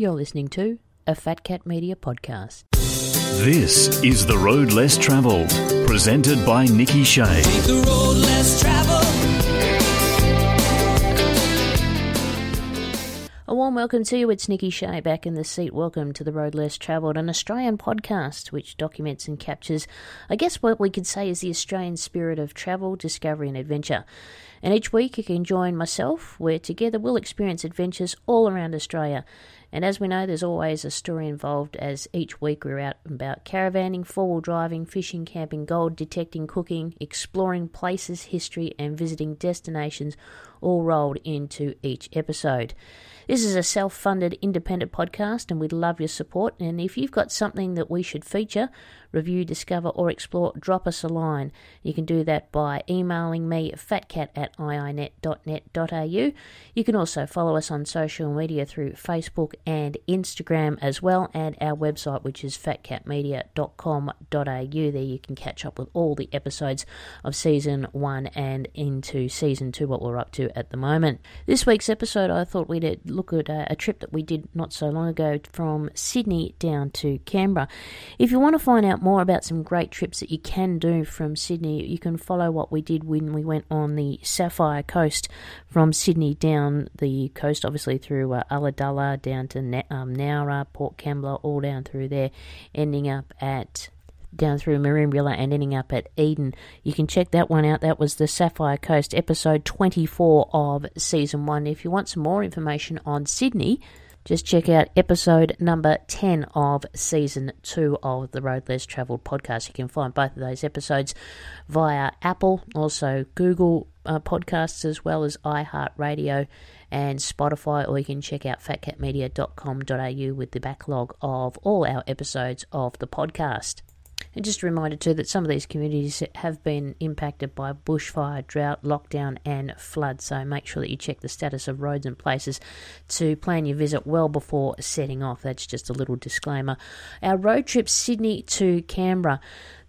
You're listening to a Fat Cat Media podcast. This is The Road Less Travelled, presented by Nikki Shea. A warm welcome to you. It's Nikki Shea back in the seat. Welcome to The Road Less Travelled, an Australian podcast which documents and captures, I guess, what we could say is the Australian spirit of travel, discovery, and adventure. And each week you can join myself, where together we'll experience adventures all around Australia. And as we know, there's always a story involved as each week we're out and about caravanning, four wheel driving, fishing, camping, gold detecting, cooking, exploring places, history, and visiting destinations, all rolled into each episode. This is a self funded independent podcast, and we'd love your support. And if you've got something that we should feature, review, discover, or explore, drop us a line. You can do that by emailing me fatcat at iinet.net.au. You can also follow us on social media through Facebook and Instagram as well, and our website, which is fatcatmedia.com.au. There you can catch up with all the episodes of season one and into season two, what we're up to at the moment. This week's episode, I thought we'd look at a, a trip that we did not so long ago from Sydney down to Canberra. If you want to find out more about some great trips that you can do from Sydney, you can follow what we did when we went on the Sapphire Coast from Sydney down the coast, obviously through uh, Ulladulla down to Na- um, Nowra, Port Kembla, all down through there, ending up at down through Merimbula and ending up at Eden. You can check that one out. That was the Sapphire Coast, episode 24 of season 1. If you want some more information on Sydney, just check out episode number 10 of season 2 of the Road Less Travelled podcast. You can find both of those episodes via Apple, also Google uh, podcasts, as well as iHeartRadio and Spotify, or you can check out fatcatmedia.com.au with the backlog of all our episodes of the podcast. And just a reminder too that some of these communities have been impacted by bushfire, drought, lockdown, and flood. So make sure that you check the status of roads and places to plan your visit well before setting off. That's just a little disclaimer. Our road trip Sydney to Canberra.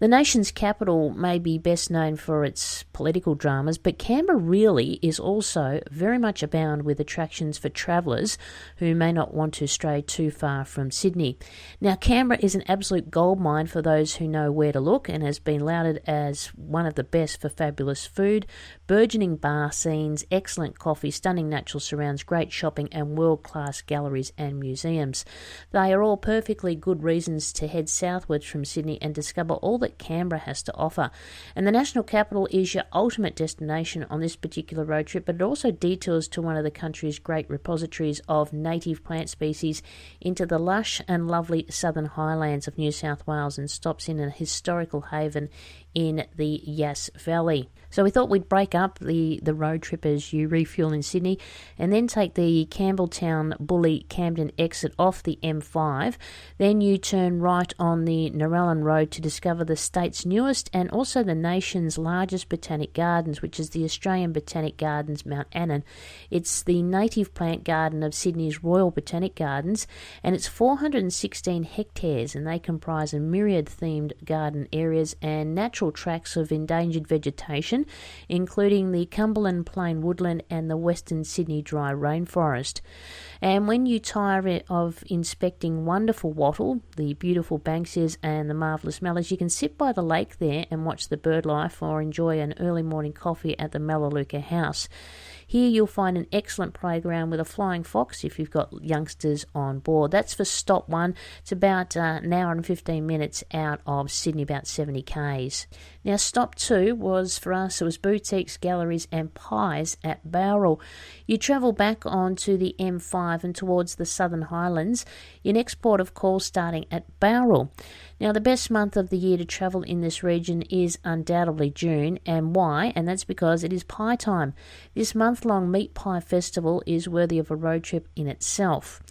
The nation's capital may be best known for its political dramas, but Canberra really is also very much abound with attractions for travellers who may not want to stray too far from Sydney. Now, Canberra is an absolute goldmine for those who know where to look and has been lauded as one of the best for fabulous food, burgeoning bar scenes, excellent coffee, stunning natural surrounds, great shopping, and world class galleries and museums. They are all perfectly good reasons to head southwards from Sydney and discover all that Canberra has to offer. And the national capital is your ultimate destination on this particular road trip, but it also detours to one of the country's great repositories of native plant species into the lush and lovely southern highlands of New South Wales and stops in a historical haven in the Yass Valley. So we thought we'd break up the, the road trip as you refuel in Sydney and then take the Campbelltown Bully Camden exit off the M5. Then you turn right on the Narellan Road to discover the state's newest and also the nation's largest botanic gardens, which is the Australian Botanic Gardens Mount Annan. It's the native plant garden of Sydney's Royal Botanic Gardens and it's 416 hectares and they comprise a myriad themed garden areas and natural tracts of endangered vegetation including the Cumberland Plain woodland and the Western Sydney dry rainforest. And when you tire of inspecting wonderful wattle, the beautiful banksias, and the marvellous mallards, you can sit by the lake there and watch the bird life or enjoy an early morning coffee at the Melaleuca House. Here you'll find an excellent playground with a flying fox if you've got youngsters on board. That's for stop one. It's about uh, an hour and 15 minutes out of Sydney, about 70 k's. Now, stop two was for us, it was boutiques, galleries, and pies at Bowral. You travel back onto the M5 and towards the Southern Highlands. Your next port of call starting at Bowral. Now, the best month of the year to travel in this region is undoubtedly June, and why? And that's because it is pie time. This month long meat pie festival is worthy of a road trip in itself.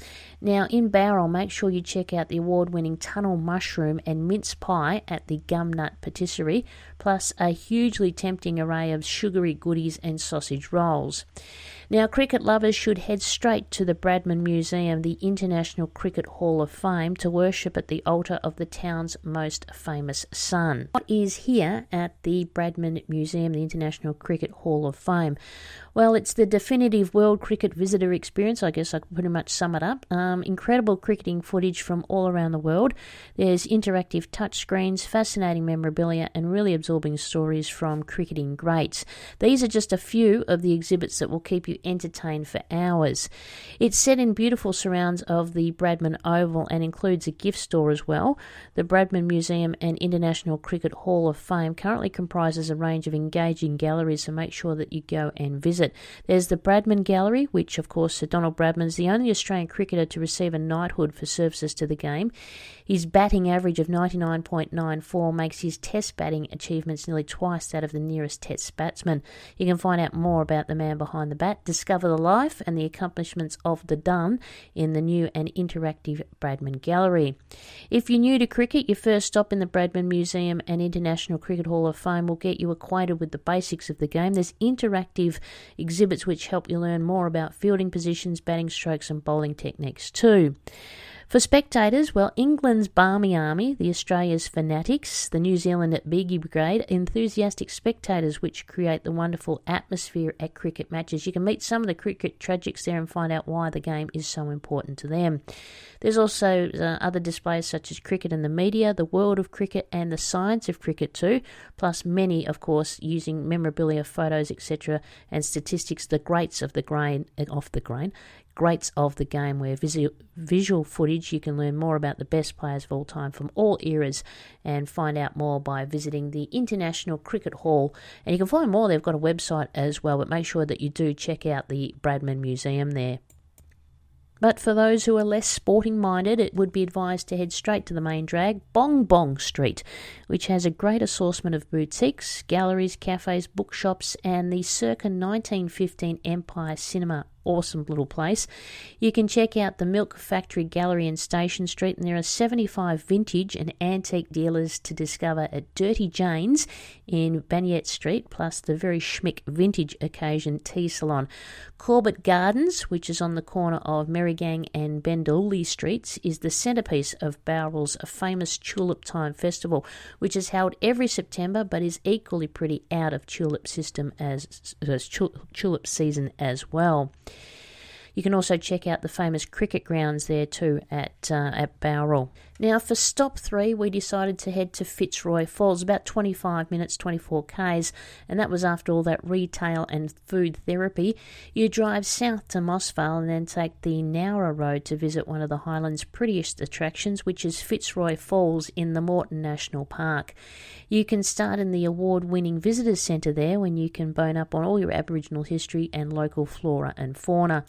Now, in Bowral, make sure you check out the award winning tunnel mushroom and mince pie at the Gumnut Patisserie, plus a hugely tempting array of sugary goodies and sausage rolls. Now, cricket lovers should head straight to the Bradman Museum, the International Cricket Hall of Fame, to worship at the altar of the town's most famous son. What is here at the Bradman Museum, the International Cricket Hall of Fame? Well, it's the definitive world cricket visitor experience. I guess I can pretty much sum it up. Some incredible cricketing footage from all around the world. There's interactive touchscreens, fascinating memorabilia, and really absorbing stories from cricketing greats. These are just a few of the exhibits that will keep you entertained for hours. It's set in beautiful surrounds of the Bradman Oval and includes a gift store as well. The Bradman Museum and International Cricket Hall of Fame currently comprises a range of engaging galleries, so make sure that you go and visit. There's the Bradman Gallery, which, of course, Sir Donald Bradman is the only Australian cricketer to receive a knighthood for services to the game. His batting average of 99.94 makes his test batting achievements nearly twice that of the nearest test batsman. You can find out more about the man behind the bat, discover the life and the accomplishments of the Don in the new and interactive Bradman Gallery. If you're new to cricket, your first stop in the Bradman Museum and International Cricket Hall of Fame will get you acquainted with the basics of the game. There's interactive exhibits which help you learn more about fielding positions, batting strokes, and bowling techniques too. For spectators, well, England's Barmy Army, the Australia's Fanatics, the New Zealand at Beige Brigade, enthusiastic spectators which create the wonderful atmosphere at cricket matches. You can meet some of the cricket tragics there and find out why the game is so important to them. There's also uh, other displays such as cricket and the media, the world of cricket, and the science of cricket too, plus many, of course, using memorabilia, photos, etc., and statistics, the greats of the grain, off the grain, greats of the game, where visual, visual footage you can learn more about the best players of all time from all eras and find out more by visiting the International Cricket Hall. And you can find more, they've got a website as well, but make sure that you do check out the Bradman Museum there. But for those who are less sporting minded, it would be advised to head straight to the main drag, Bong Bong Street, which has a great assortment of boutiques, galleries, cafes, bookshops, and the circa 1915 Empire Cinema awesome little place. You can check out the Milk Factory Gallery in Station Street, and there are 75 vintage and antique dealers to discover at Dirty Jane's in Banyette Street, plus the very schmick vintage occasion tea salon. Corbett Gardens, which is on the corner of Merrigang and Bendooley Streets, is the centrepiece of Bowral's famous Tulip Time Festival, which is held every September but is equally pretty out of tulip system as, as tulip season as well. You can also check out the famous cricket grounds there too at uh, at Bowral. Now, for stop three, we decided to head to Fitzroy Falls, about 25 minutes, 24 k's, and that was after all that retail and food therapy. You drive south to Moss Vale and then take the Nowra Road to visit one of the Highlands' prettiest attractions, which is Fitzroy Falls in the Morton National Park. You can start in the award winning Visitors Centre there when you can bone up on all your Aboriginal history and local flora and fauna.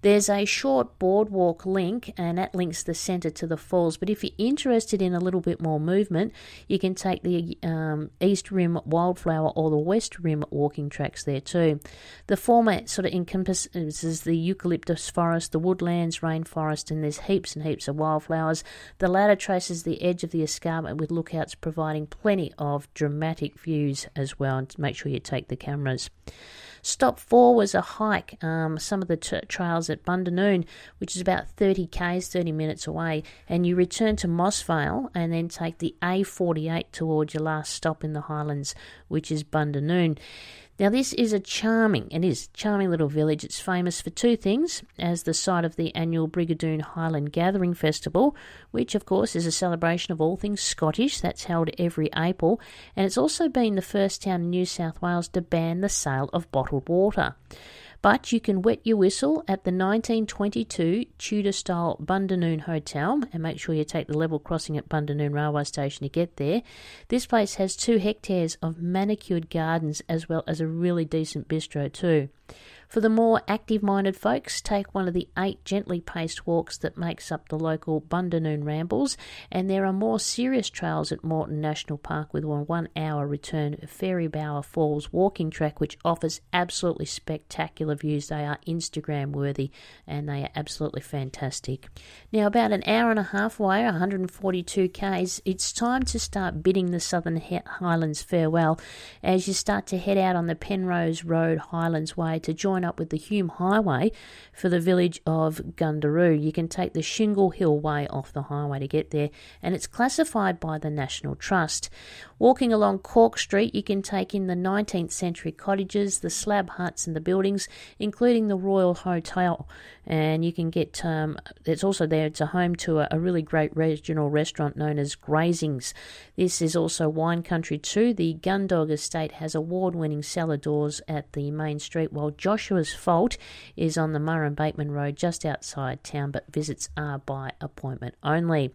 There's a short boardwalk link, and that links the centre to the falls, but if you interested in a little bit more movement, you can take the um, East Rim Wildflower or the West Rim walking tracks there too. The former sort of encompasses the eucalyptus forest, the woodlands, rainforest, and there's heaps and heaps of wildflowers. The latter traces the edge of the escarpment with lookouts providing plenty of dramatic views as well. And make sure you take the cameras. Stop four was a hike, um, some of the t- trails at Bundanoon, which is about 30 k's, 30 minutes away, and you return to Moss Vale and then take the A48 towards your last stop in the Highlands, which is Bundanoon. Now, this is a charming, it is charming little village. It's famous for two things as the site of the annual Brigadoon Highland Gathering Festival, which, of course, is a celebration of all things Scottish. That's held every April, and it's also been the first town in New South Wales to ban the sale of bottled water. But you can wet your whistle at the 1922 Tudor style Bundanoon Hotel and make sure you take the level crossing at Bundanoon Railway Station to get there. This place has two hectares of manicured gardens as well as a really decent bistro, too. For the more active minded folks, take one of the eight gently paced walks that makes up the local Bundanoon Rambles, and there are more serious trails at Morton National Park with one one hour return Fairy Bower Falls walking track, which offers absolutely spectacular views. They are Instagram worthy and they are absolutely fantastic. Now, about an hour and a half away, 142 k's, it's time to start bidding the Southern Highlands farewell as you start to head out on the Penrose Road Highlands Way to join up with the Hume Highway for the village of Gundaroo. You can take the Shingle Hill Way off the highway to get there, and it's classified by the National Trust. Walking along Cork Street, you can take in the 19th century cottages, the slab huts, and the buildings, including the Royal Hotel. And you can get, um, it's also there, it's a home to a, a really great regional restaurant known as Grazings. This is also wine country too. The Gundog Estate has award winning cellar doors at the main street, while Joshua's Fault is on the Murrumbateman Road just outside town, but visits are by appointment only.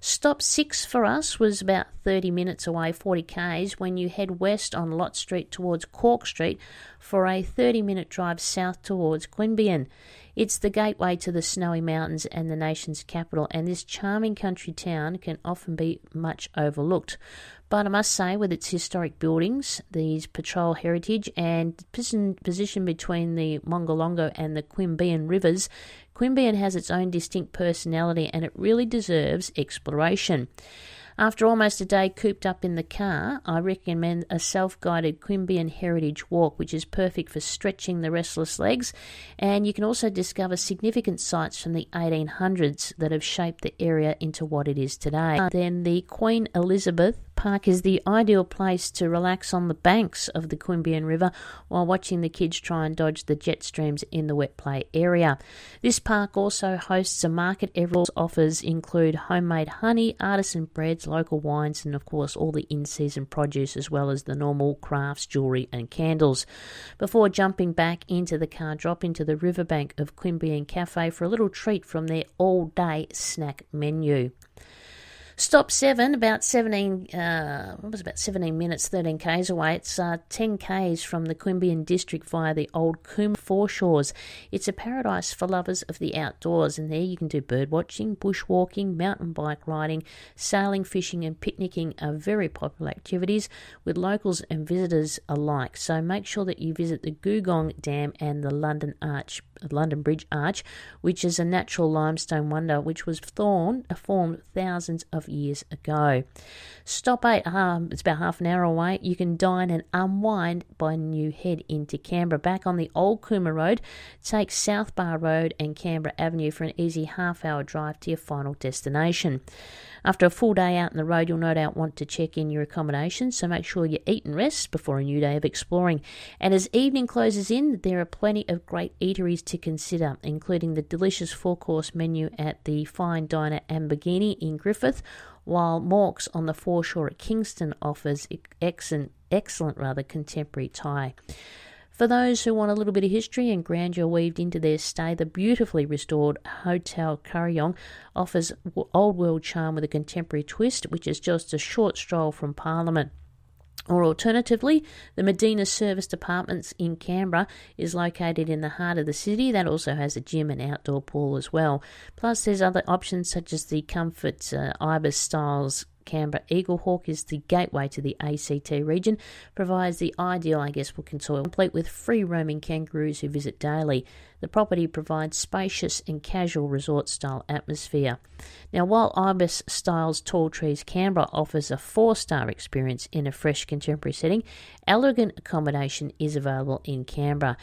Stop six for us was about 30 minutes away 40 k's when you head west on Lott Street towards Cork Street for a 30 minute drive south towards Queanbeyan. It's the gateway to the snowy mountains and the nation's capital, and this charming country town can often be much overlooked. But I must say, with its historic buildings, these patrol heritage, and position between the Molonglo and the Queanbeyan rivers, Queanbeyan has its own distinct personality and it really deserves exploration. After almost a day cooped up in the car, I recommend a self guided Queanbeyan Heritage Walk, which is perfect for stretching the restless legs. And you can also discover significant sites from the 1800s that have shaped the area into what it is today. Then the Queen Elizabeth Park is the ideal place to relax on the banks of the Queanbeyan River while watching the kids try and dodge the jet streams in the wet play area. This park also hosts a market. Everill's offers include homemade honey, artisan breads, local wines, and of course all the in-season produce as well as the normal crafts, jewellery, and candles. Before jumping back into the car, drop into the riverbank of Queanbeyan Cafe for a little treat from their all-day snack menu. Stop seven, about 17, uh, what was about 17 minutes, 13 k's away. It's uh, 10 k's from the Queanbeyan district via the old Coombe foreshores. It's a paradise for lovers of the outdoors, and there you can do bird watching, bushwalking, mountain bike riding, sailing, fishing, and picnicking are very popular activities with locals and visitors alike. So make sure that you visit the Googong Dam and the London Arch London Bridge Arch, which is a natural limestone wonder which was formed, formed thousands of years ago. Stop eight, um, it's about half an hour away. You can dine and unwind by New head into Canberra. Back on the old Cooma Road, take South Bar Road and Canberra Avenue for an easy half hour drive to your final destination. After a full day out on the road, you'll no doubt want to check in your accommodation, so make sure you eat and rest before a new day of exploring. And as evening closes in, there are plenty of great eateries to consider, including the delicious four course menu at the fine diner Aubergine in Griffith, while Morks on the foreshore at Kingston offers excellent, excellent rather contemporary Thai. For those who want a little bit of history and grandeur weaved into their stay, the beautifully restored Hotel Kurrajong offers old world charm with a contemporary twist, which is just a short stroll from Parliament. Or alternatively, the Medina Service Apartments in Canberra is located in the heart of the city. That also has a gym and outdoor pool as well. Plus, there's other options such as the Comfort uh, Ibis Styles Canberra Eaglehawk is the gateway to the ACT region, provides the ideal, I guess, for consoil, complete with free roaming kangaroos who visit daily. The property provides spacious and casual resort style atmosphere. Now, while Ibis Styles Tall Trees Canberra offers a four star experience in a fresh contemporary setting, elegant accommodation is available in Canberra.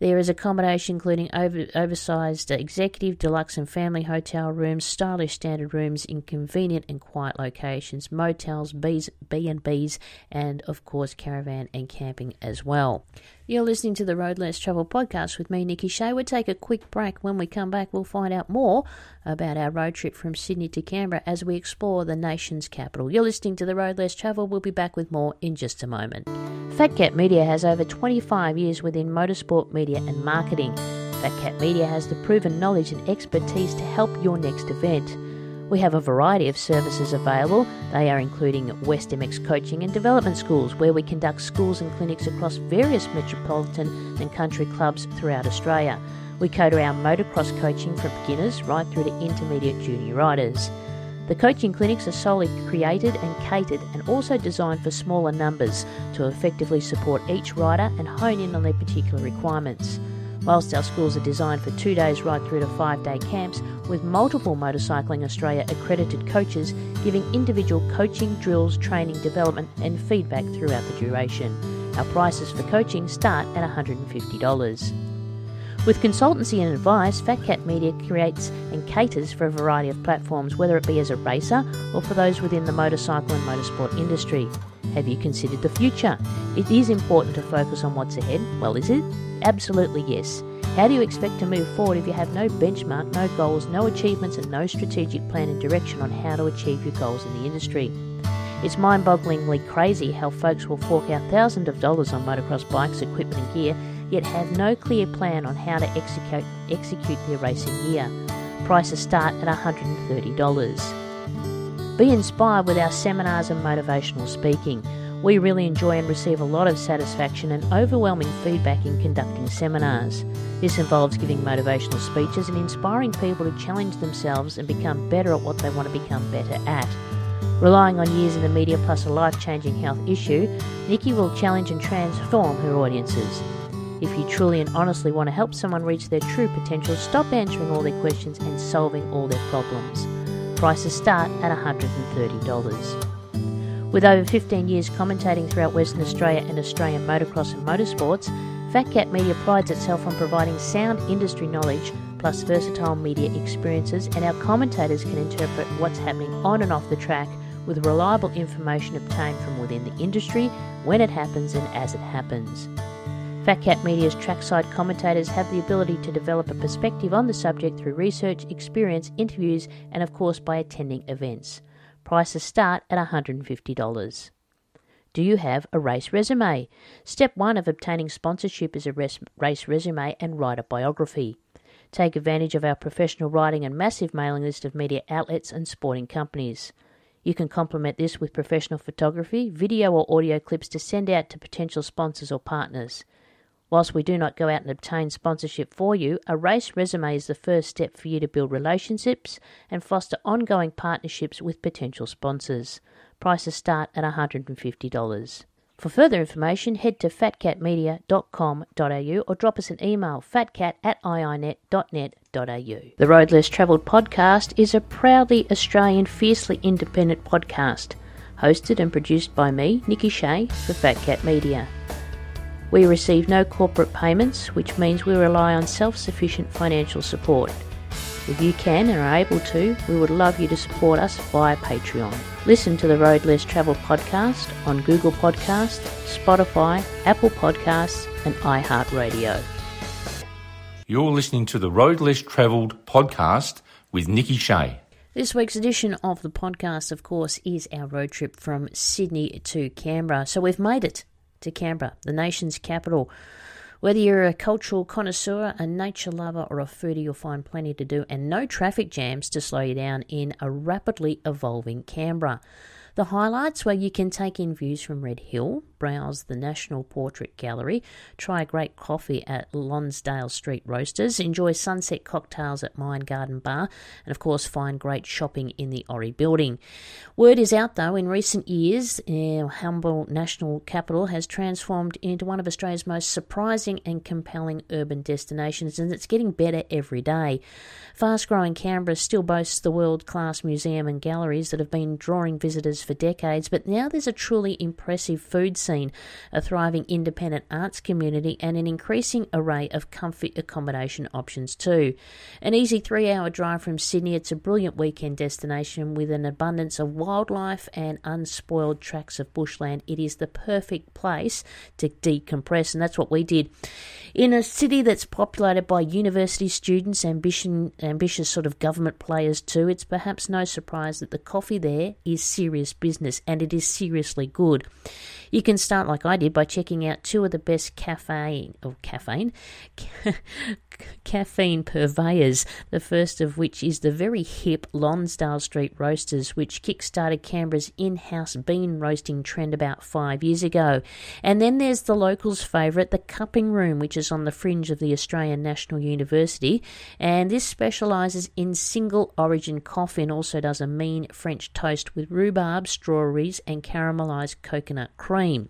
There is accommodation including over, oversized executive, deluxe, and family hotel rooms, stylish standard rooms in convenient and quiet locations, motels, B's, B&Bs, and of course caravan and camping as well. You're listening to the Road Less Travel podcast with me, Nikki Shea. We'll take a quick break. When we come back, we'll find out more about our road trip from Sydney to Canberra as we explore the nation's capital. You're listening to the Road Less Travel. We'll be back with more in just a moment. Fat Cat Media has over 25 years within motorsport media and marketing. Fat Cat Media has the proven knowledge and expertise to help your next event. We have a variety of services available. They are including West MX coaching and development schools, where we conduct schools and clinics across various metropolitan and country clubs throughout Australia. We cater our motocross coaching for beginners right through to intermediate junior riders. The coaching clinics are solely created and catered and also designed for smaller numbers to effectively support each rider and hone in on their particular requirements. Whilst our schools are designed for two days right through to five day camps, with multiple Motorcycling Australia accredited coaches giving individual coaching, drills, training, development, and feedback throughout the duration. Our prices for coaching start at $150. With consultancy and advice, Fat Cat Media creates and caters for a variety of platforms, whether it be as a racer or for those within the motorcycle and motorsport industry. Have you considered the future? It is important to focus on what's ahead. Well, is it? Absolutely yes. How do you expect to move forward if you have no benchmark, no goals, no achievements, and no strategic plan and direction on how to achieve your goals in the industry? It's mind bogglingly crazy how folks will fork out thousands of dollars on motocross bikes, equipment, and gear, yet have no clear plan on how to execute, execute their racing gear. Prices start at $130. Be inspired with our seminars and motivational speaking. We really enjoy and receive a lot of satisfaction and overwhelming feedback in conducting seminars. This involves giving motivational speeches and inspiring people to challenge themselves and become better at what they want to become better at. Relying on years in the media plus a life changing health issue, Nikki will challenge and transform her audiences. If you truly and honestly want to help someone reach their true potential, stop answering all their questions and solving all their problems. Prices start at $130. With over 15 years commentating throughout Western Australia and Australian motocross and motorsports, Fat Cat Media prides itself on providing sound industry knowledge plus versatile media experiences, and our commentators can interpret what's happening on and off the track with reliable information obtained from within the industry when it happens and as it happens. Fat Cat Media's trackside commentators have the ability to develop a perspective on the subject through research, experience, interviews, and of course by attending events. Prices start at $150. Do you have a race resume? Step 1 of obtaining sponsorship is a race resume and writer biography. Take advantage of our professional writing and massive mailing list of media outlets and sporting companies. You can complement this with professional photography, video or audio clips to send out to potential sponsors or partners. Whilst we do not go out and obtain sponsorship for you, a race resume is the first step for you to build relationships and foster ongoing partnerships with potential sponsors. Prices start at $150. For further information, head to fatcatmedia.com.au or drop us an email fatcat at iinet.net.au. The Road Less Travelled podcast is a proudly Australian, fiercely independent podcast, hosted and produced by me, Nikki Shea, for Fat Cat Media. We receive no corporate payments, which means we rely on self sufficient financial support. If you can and are able to, we would love you to support us via Patreon. Listen to the Road Less Travel podcast on Google Podcast, Spotify, Apple Podcasts, and iHeartRadio. You're listening to the Road Less Travelled podcast with Nikki Shea. This week's edition of the podcast, of course, is our road trip from Sydney to Canberra. So we've made it to Canberra, the nation's capital. Whether you're a cultural connoisseur, a nature lover, or a foodie, you'll find plenty to do and no traffic jams to slow you down in a rapidly evolving Canberra. The highlights where you can take in views from Red Hill, browse the National Portrait Gallery, try great coffee at Lonsdale Street Roasters, enjoy sunset cocktails at Mine Garden Bar, and of course find great shopping in the Ori building. Word is out though, in recent years, our humble national capital has transformed into one of Australia's most surprising and compelling urban destinations, and it's getting better every day. Fast growing Canberra still boasts the world class museum and galleries that have been drawing visitors for decades, but now there's a truly impressive food scene, a thriving independent arts community, and an increasing array of comfy accommodation options too. An easy three hour drive from Sydney, it's a brilliant weekend destination with an abundance of wildlife and unspoiled tracts of bushland. It is the perfect place to decompress, and that's what we did. In a city that's populated by university students, ambition, ambitious sort of government players too, it's perhaps no surprise that the coffee there is serious business and it is seriously good. You can start like I did by checking out two of the best caffeine or caffeine caffeine purveyors. The first of which is the very hip Lonsdale Street Roasters, which kick-started Canberra's in-house bean roasting trend about five years ago. And then there's the locals' favourite, the Cupping Room, which is on the fringe of the Australian National University, and this specialises in single origin coffee and also does a mean French toast with rhubarb, strawberries, and caramelised coconut cream.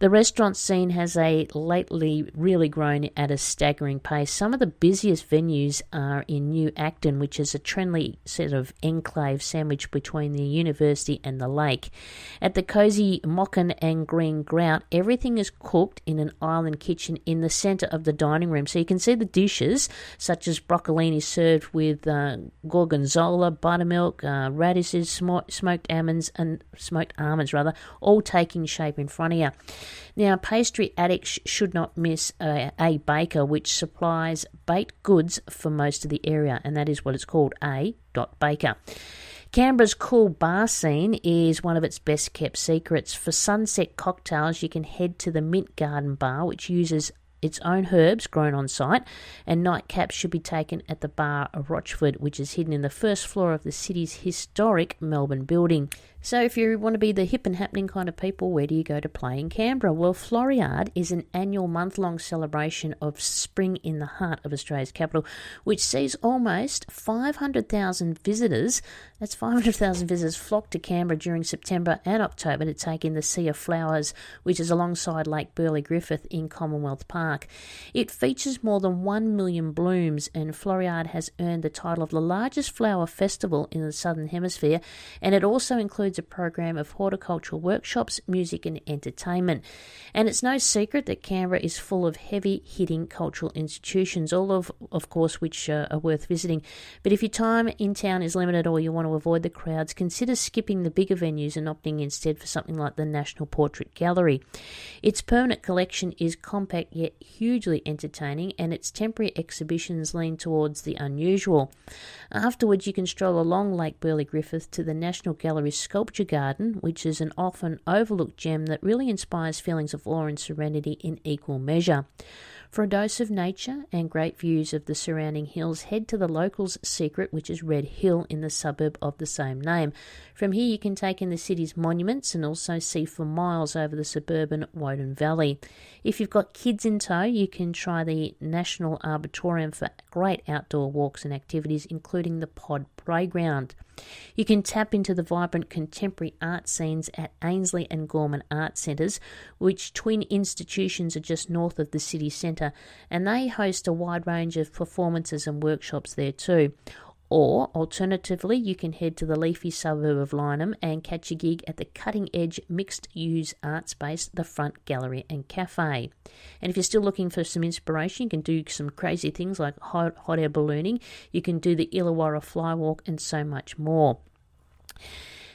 The restaurant scene has a lately really grown at a staggering pace. Some of the busiest venues are in New Acton, which is a trendy sort of enclave sandwiched between the university and the lake. At the cosy Mocan and Green Grout, everything is cooked in an island kitchen in the centre of the dining room. So you can see the dishes, such as broccolini served with uh, gorgonzola, buttermilk, uh, radishes, smoked almonds, and smoked almonds rather, all taking shape in front of you. Now, pastry addicts should not miss a, a, baker which supplies baked goods for most of the area, and that is what it's called A. dot Baker. Canberra's cool bar scene is one of its best kept secrets. For sunset cocktails, you can head to the Mint Garden Bar, which uses its own herbs grown on site, and nightcaps should be taken at the Bar of Rochford, which is hidden in the first floor of the city's historic Melbourne building. So, if you want to be the hip and happening kind of people, where do you go to play in Canberra? Well, Floriade is an annual month long celebration of spring in the heart of Australia's capital, which sees almost 500,000 visitors that's 500,000 visitors flock to Canberra during September and October to take in the Sea of Flowers, which is alongside Lake Burley Griffith in Commonwealth Park. It features more than 1 million blooms, and Floriade has earned the title of the largest flower festival in the Southern Hemisphere, and it also includes a program of horticultural workshops, music, and entertainment. And it's no secret that Canberra is full of heavy hitting cultural institutions, all of, of course, which uh, are worth visiting. But if your time in town is limited or you want to avoid the crowds, consider skipping the bigger venues and opting instead for something like the National Portrait Gallery. Its permanent collection is compact yet hugely entertaining, and its temporary exhibitions lean towards the unusual. Afterwards, you can stroll along Lake Burley Griffith to the National Gallery's Sculpture Garden, which is an often overlooked gem that really inspires feelings of awe and serenity in equal measure. For a dose of nature and great views of the surrounding hills, head to the locals' secret, which is Red Hill in the suburb of the same name. From here, you can take in the city's monuments and also see for miles over the suburban Woden Valley. If you've got kids in tow, you can try the National Arboretum for great outdoor walks and activities, including the Pod Playground. You can tap into the vibrant contemporary art scenes at Ainslie and Gorman Art Centres, which twin institutions are just north of the city centre, and they host a wide range of performances and workshops there too. Or, alternatively, you can head to the leafy suburb of Lyneham and catch a gig at the cutting edge mixed use art space, the Front Gallery and Cafe. And if you're still looking for some inspiration, you can do some crazy things like hot, hot air ballooning, you can do the Illawarra Flywalk, and so much more.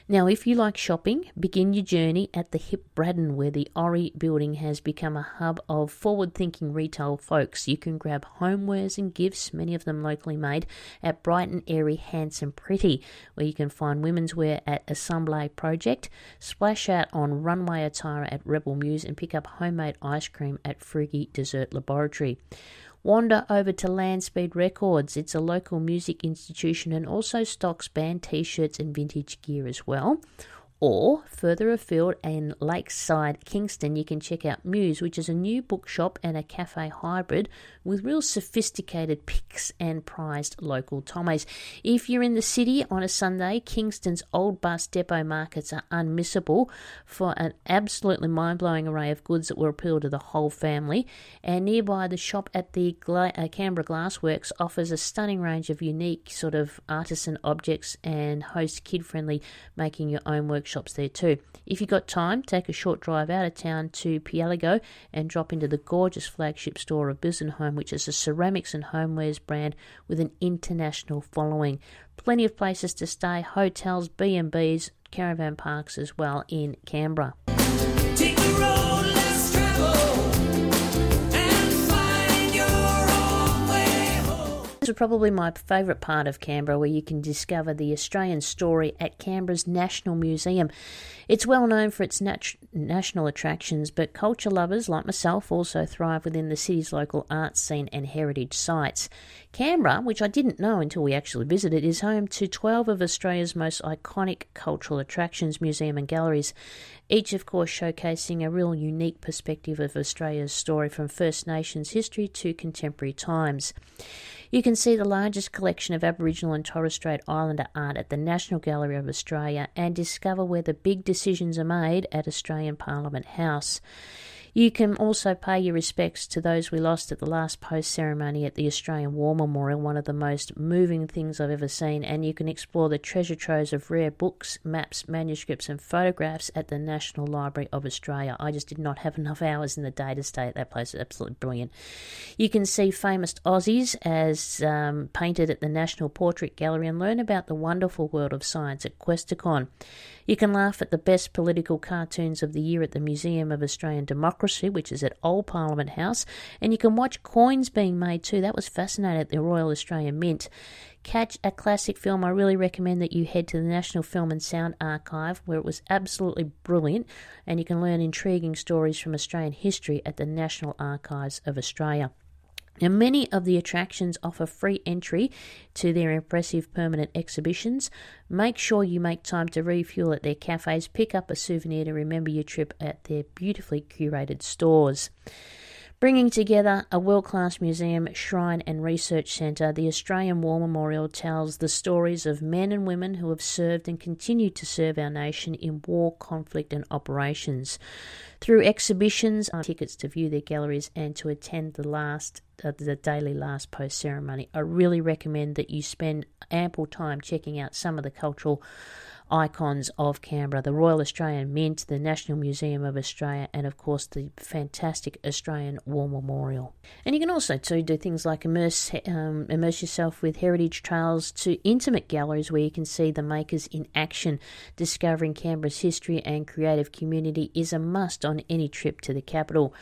Now, if you like shopping, begin your journey at the Hip Braddon, where the Ori building has become a hub of forward thinking retail folks. You can grab homewares and gifts, many of them locally made, at Brighton Airy Handsome Pretty, where you can find women's wear at Assemble Project, splash out on runway attire at Rebel Muse, and pick up homemade ice cream at Frugii Dessert Laboratory. Wander over to Landspeed Records. It's a local music institution and also stocks band t shirts and vintage gear as well. Or further afield in Lakeside, Kingston, you can check out Muse, which is a new bookshop and a cafe hybrid with real sophisticated picks and prized local tommies. If you're in the city on a Sunday, Kingston's old bus depot markets are unmissable for an absolutely mind blowing array of goods that will appeal to the whole family. And nearby, the shop at the Gla- uh, Canberra Glassworks offers a stunning range of unique sort of artisan objects and hosts kid friendly making your own workshop shops there too. If you've got time, take a short drive out of town to Pialligo and drop into the gorgeous flagship store of Bison Home, which is a ceramics and homewares brand with an international following. Plenty of places to stay, hotels, B&Bs, caravan parks as well in Canberra. This is probably my favourite part of Canberra, where you can discover the Australian story at Canberra's National Museum. It's well known for its nat- national attractions, but culture lovers like myself also thrive within the city's local arts scene and heritage sites. Canberra, which I didn't know until we actually visited, is home to 12 of Australia's most iconic cultural attractions, museum and galleries, each, of course, showcasing a real unique perspective of Australia's story from First Nations history to contemporary times. You can see the largest collection of Aboriginal and Torres Strait Islander art at the National Gallery of Australia and discover where the big decisions are made at Australian Parliament House. You can also pay your respects to those we lost at the last post ceremony at the Australian War Memorial, one of the most moving things I've ever seen, and you can explore the treasure troves of rare books, maps, manuscripts, and photographs at the National Library of Australia. I just did not have enough hours in the day to stay at that place. It's absolutely brilliant. You can see famous Aussies as um, painted at the National Portrait Gallery and learn about the wonderful world of science at Questacon. You can laugh at the best political cartoons of the year at the Museum of Australian Democracy, which is at Old Parliament House, and you can watch coins being made too. That was fascinating at the Royal Australian Mint. Catch a classic film. I really recommend that you head to the National Film and Sound Archive, where it was absolutely brilliant, and you can learn intriguing stories from Australian history at the National Archives of Australia. Now, many of the attractions offer free entry to their impressive permanent exhibitions. Make sure you make time to refuel at their cafes, pick up a souvenir to remember your trip at their beautifully curated stores. Bringing together a world class museum, shrine, and research centre, the Australian War Memorial tells the stories of men and women who have served and continue to serve our nation in war, conflict, and operations. Through exhibitions, tickets to view their galleries, and to attend the last uh, the daily last post ceremony, I really recommend that you spend ample time checking out some of the cultural icons of Canberra the Royal Australian Mint, the National Museum of Australia, and of course the fantastic Australian War Memorial. And you can also too do things like immerse um, immerse yourself with heritage trails to intimate galleries where you can see the makers in action. Discovering Canberra's history and creative community is a must on any trip to the capital.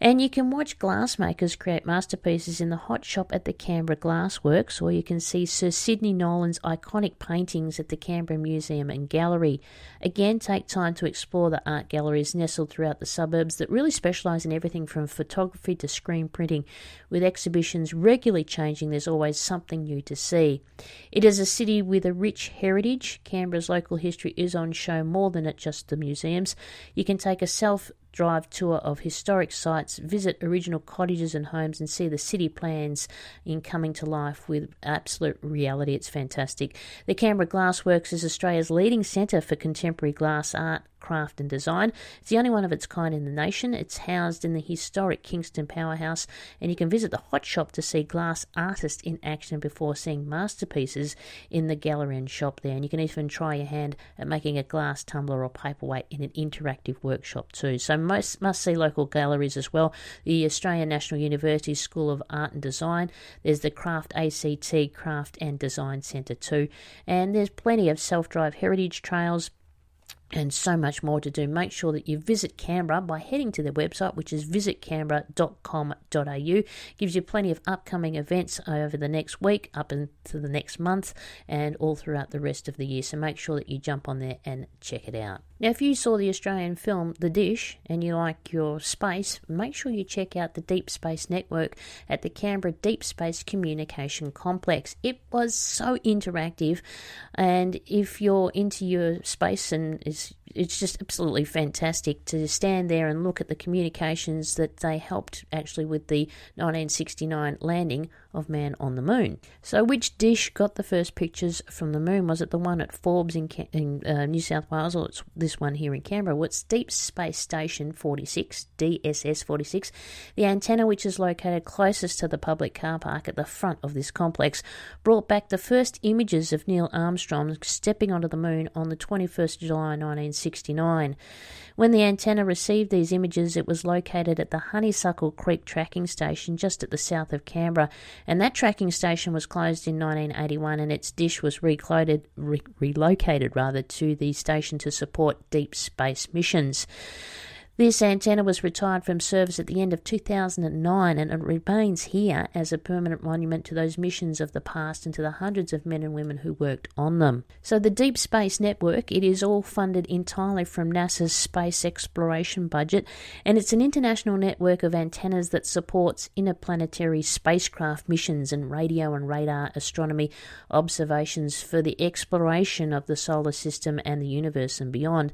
And you can watch glassmakers create masterpieces in the hot shop at the Canberra Glassworks, or you can see Sir Sidney Nolan's iconic paintings at the Canberra Museum and Gallery. Again, take time to explore the art galleries nestled throughout the suburbs that really specialise in everything from photography to screen printing. With exhibitions regularly changing, there's always something new to see. It is a city with a rich heritage. Canberra's local history is on show more than at just the museums. You can take a self drive tour of historic sites, visit original cottages and homes, and see the city plans in coming to life with absolute reality. It's fantastic. The Canberra Glassworks is Australia's leading centre for contemporary glass art, craft and design. It's the only one of its kind in the nation. It's housed in the historic Kingston Powerhouse, and you can visit the hot shop to see glass artists in action before seeing masterpieces in the gallery and shop there. And you can even try your hand at making a glass tumbler or paperweight in an interactive workshop too. So most must see local galleries as well. The Australian National University School of Art and Design. There's the Craft ACT Craft and Design Centre too, and there's plenty of self-drive heritage trails and so much more to do. Make sure that you visit Canberra by heading to their website, which is visitcanberra.com.au. Gives you plenty of upcoming events over the next week, up into the next month, and all throughout the rest of the year. So make sure that you jump on there and check it out. Now, if you saw the Australian film The Dish and you like your space, make sure you check out the Deep Space Network at the Canberra Deep Space Communication Complex. It was so interactive, and if you're into your space and it's it's just absolutely fantastic to stand there and look at the communications that they helped actually with the 1969 landing of man on the moon. So, which dish got the first pictures from the moon? Was it the one at Forbes in, in uh, New South Wales, or it's this one here in Canberra? Well, it's Deep Space Station 46, DSS 46, the antenna which is located closest to the public car park at the front of this complex, brought back the first images of Neil Armstrong stepping onto the moon on the 21st July 1969. When the antenna received these images, it was located at the Honeysuckle Creek tracking station just at the south of Canberra, and that tracking station was closed in 1981 and its dish was relocated, re- relocated rather to the station to support deep space missions. This antenna was retired from service at the end of 2009 and it remains here as a permanent monument to those missions of the past and to the hundreds of men and women who worked on them. So the Deep Space Network, it is all funded entirely from NASA's space exploration budget and it's an international network of antennas that supports interplanetary spacecraft missions and radio and radar astronomy observations for the exploration of the solar system and the universe and beyond.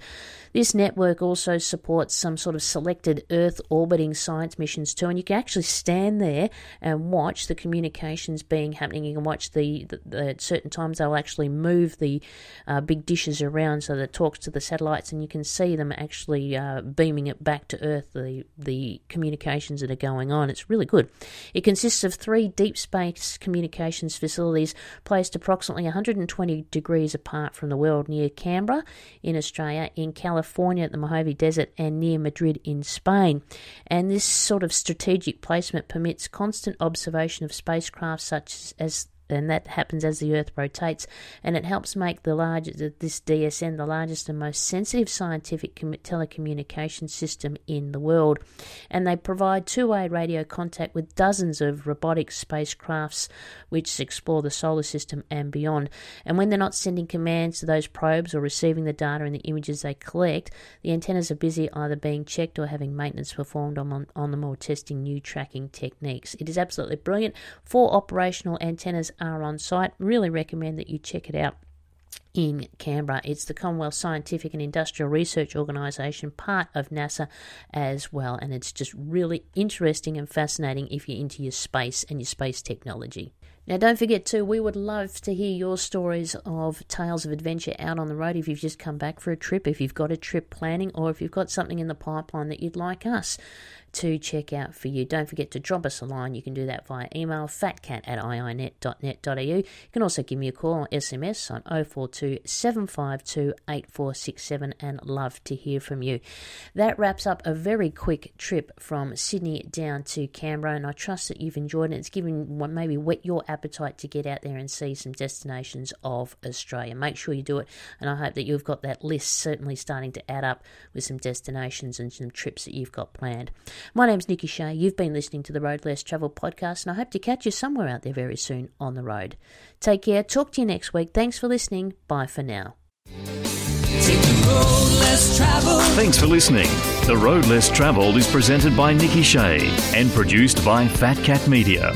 This network also supports some some sort of selected Earth orbiting science missions too, and you can actually stand there and watch the communications being happening. You can watch the, the, the at certain times they'll actually move the uh, big dishes around so that it talks to the satellites, and you can see them actually uh, beaming it back to Earth. The the communications that are going on. It's really good. It consists of three deep space communications facilities placed approximately 120 degrees apart from the world near Canberra in Australia, in California at the Mojave Desert, and near Madrid in Spain. And this sort of strategic placement permits constant observation of spacecraft such as and that happens as the Earth rotates, and it helps make the largest this DSN the largest and most sensitive scientific telecommunication system in the world. And they provide two-way radio contact with dozens of robotic spacecrafts which explore the solar system and beyond. And when they're not sending commands to those probes or receiving the data and the images they collect, the antennas are busy either being checked or having maintenance performed on, on them or testing new tracking techniques. It is absolutely brilliant. Four operational antennas are on site. Really recommend that you check it out in Canberra. It's the Commonwealth Scientific and Industrial Research Organisation, part of NASA as well, and it's just really interesting and fascinating if you're into your space and your space technology. Now, don't forget, too, we would love to hear your stories of tales of adventure out on the road if you've just come back for a trip, if you've got a trip planning, or if you've got something in the pipeline that you'd like us to check out for you. Don't forget to drop us a line. You can do that via email, fatcat at iinet.net.au. You can also give me a call on SMS on 042 752 8467 and love to hear from you. That wraps up a very quick trip from Sydney down to Canberra, and I trust that you've enjoyed it. It's given maybe whet your appetite to get out there and see some destinations of Australia. Make sure you do it, and I hope that you've got that list certainly starting to add up with some destinations and some trips that you've got planned. My name's Nikki Shea. You've been listening to the Road Less Travel podcast, and I hope to catch you somewhere out there very soon on the road. Take care. Talk to you next week. Thanks for listening. Bye for now. Thanks for listening. The Road Less Travelled is presented by Nikki Shea and produced by Fat Cat Media.